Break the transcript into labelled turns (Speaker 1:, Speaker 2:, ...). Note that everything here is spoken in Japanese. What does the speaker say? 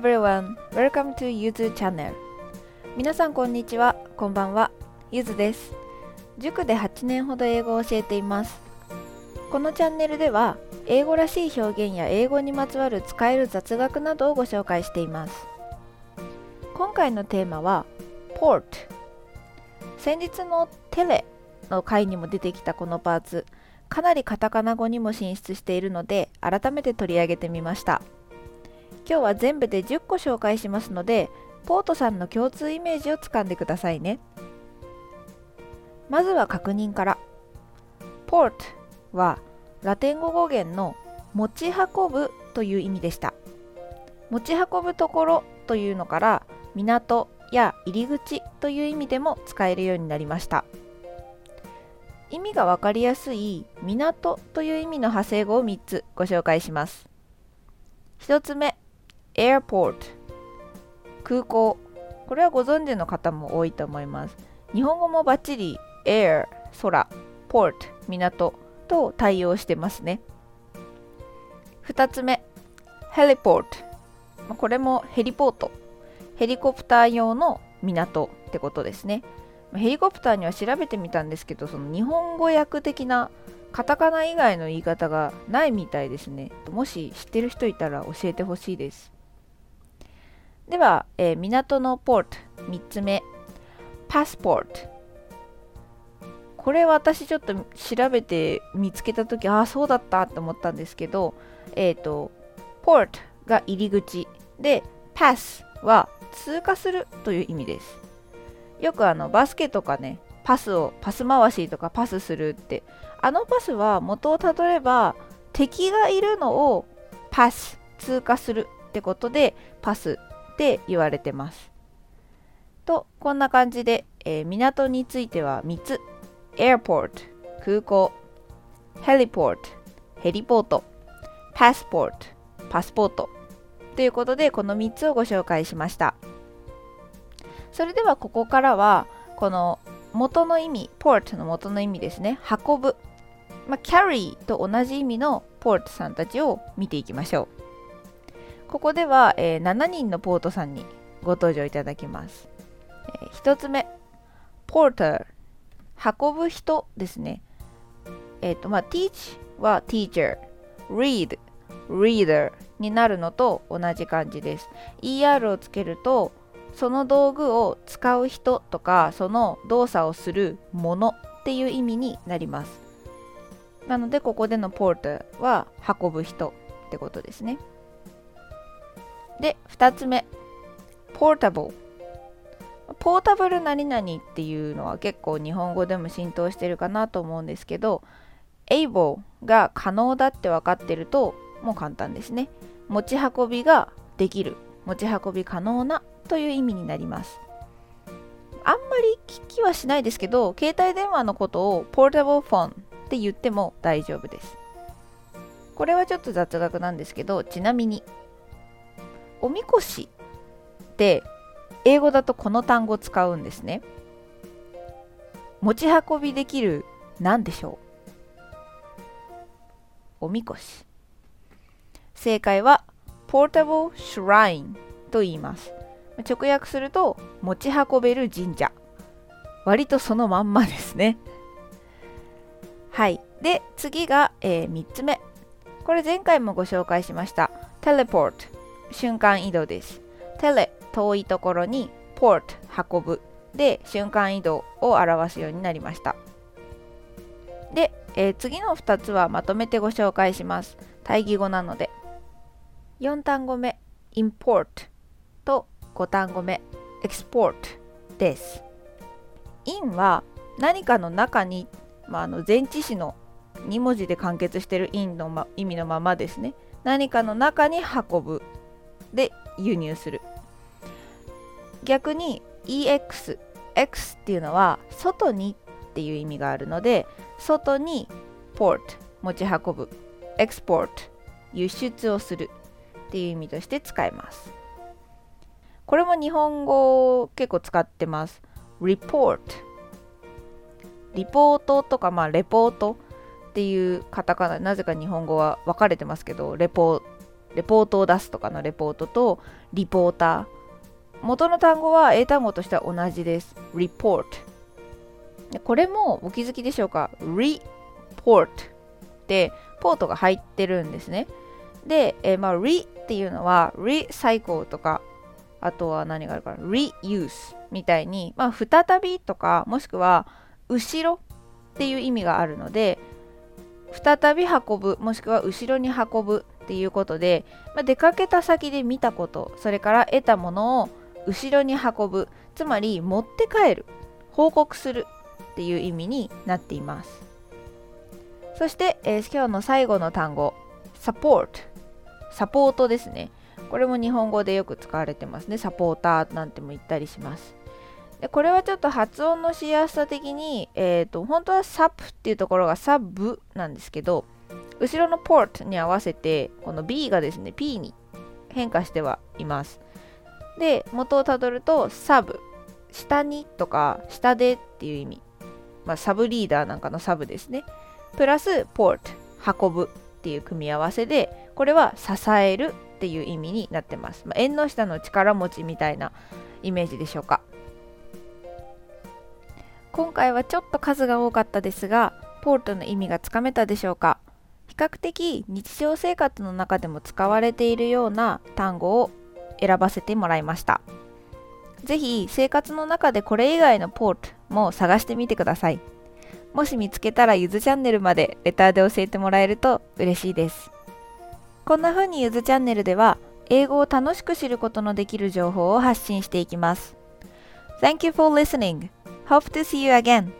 Speaker 1: everyone, welcome to Yuzu Channel. 皆さんこんにちは、こんばんは、ゆずです。塾で8年ほど英語を教えています。このチャンネルでは英語らしい表現や英語にまつわる使える雑学などをご紹介しています。今回のテーマは Port 先日のテレの回にも出てきたこのパーツかなりカタカナ語にも進出しているので改めて取り上げてみました。今日は全部で10個紹介しますのでポートさんの共通イメージをつかんでくださいね。まずは確認から。Port はラテン語語源の持ち運ぶという意味でした。持ち運ぶところというのから港や入り口という意味でも使えるようになりました。意味がわかりやすい港という意味の派生語を3つご紹介します。1つ目 airport 空港。これはご存知の方も多いと思います。日本語もバッチリ air 空 port 港と対応してますね。2つ目 heliport これもヘリポート。ヘリコプター用の港ってことですね。ヘリコプターには調べてみたんですけどその日本語訳的なカタカナ以外の言い方がないみたいですね。もし知ってる人いたら教えてほしいです。では、えー、港のポート3つ目。パスポート。これ私ちょっと調べて見つけた時ああそうだったって思ったんですけどえっ、ー、とポートが入り口。でパスは通過するという意味です。よくあのバスケとかねパスをパス回しとかパスするってあのパスは元をたどれば敵がいるのをパス通過するってことでパスって言われてます。とこんな感じで、えー、港については3つ。Airport 空港。Heliport ヘリポート。Passport パスポート。ということでこの3つをご紹介しました。それではここからはこの元の意味 port の元の意味ですね。運ぶ、まあ、carry と同じ意味の port さんたちを見ていきましょう。ここでは、えー、7人のポートさんにご登場いただきます、えー、1つ目 porter 運ぶ人ですね。えっ、ー、とまあ teach は teacher read reader になるのと同じ感じです。Er をつけるとその道具を使う人とかその動作をするものっていう意味になります。なのでここでのポーターは運ぶ人ってことですね。で2つ目ポータブル。ポータブル何々っていうのは結構日本語でも浸透してるかなと思うんですけど able が可能だって分かってるともう簡単ですね。持ち運びができる。持ち運び可能なという意味になります。あんまり聞きはしないですけど携帯電話のことをポータブルフォンって言っても大丈夫です。これはちょっと雑学なんですけどちなみにおみこしって英語だとこの単語使うんですね。持ち運びできる何でしょう？おみこし。正解は Portable Shrine と言います。直訳すると持ち運べる神社。割とそのまんまですね。はい。で次が、えー、3つ目。これ前回もご紹介しました。テレポート瞬間移動です。テレ遠いところにポート運ぶ。で瞬間移動を表すようになりました。で、えー、次の2つはまとめてご紹介します。対義語なので。4単語目 import と5単語目 export です。in は何かの中に、まあ、あの前置詞の2文字で完結している in の、ま、意味のままですね。何かの中に運ぶ。で輸入する逆に EX X っていうのは外にっていう意味があるので外に port 持ち運ぶ export 輸出をするっていう意味として使えます。これも日本語結構使ってます。report リポートとかまあレポートっていうカタカナなぜか日本語は分かれてますけどレポレポートを出すとかのレポートとリポーター。元の単語は英単語としては同じです。report これもお気づきでしょうか？report ってポートが入ってるんですね。で、えー、まあ re っていうのは recycle とかあとは何があるかな？reuse みたいに、まあ、再びとかもしくは後ろっていう意味があるので再び運ぶもしくは後ろに運ぶっていうことで、まあ、出かけた先で見たことそれから得たものを後ろに運ぶつまり持って帰る報告するっていう意味になっています。そして、えー、今日の最後の単語 support サポートですね。これも日本語でよく使われてますね。サポーターなんても言ったりします。でこれはちょっと発音のしやすさ的に、えーと、本当はサップっていうところがサブなんですけど後ろのポートに合わせてこの B がですね P に変化してはいます。で元をたどるとサブ下にとか下でっていう意味、まあ、サブリーダーなんかのサブですね。プラスポート運ぶっていう組み合わせでこれは支えるっていう意味になってます、まあ、縁の下の力持ちみたいなイメージでしょうか。今回はちょっと数が多かったですがポートの意味がつかめたでしょうか。較的日常生活の中でも使われているような単語を選ばせてもらいました是非生活の中でこれ以外のポートも探してみてくださいもし見つけたらゆずチャンネルまでレターで教えてもらえると嬉しいですこんな風にゆずチャンネルでは英語を楽しく知ることのできる情報を発信していきます Thank you for listening. Hope to see you again.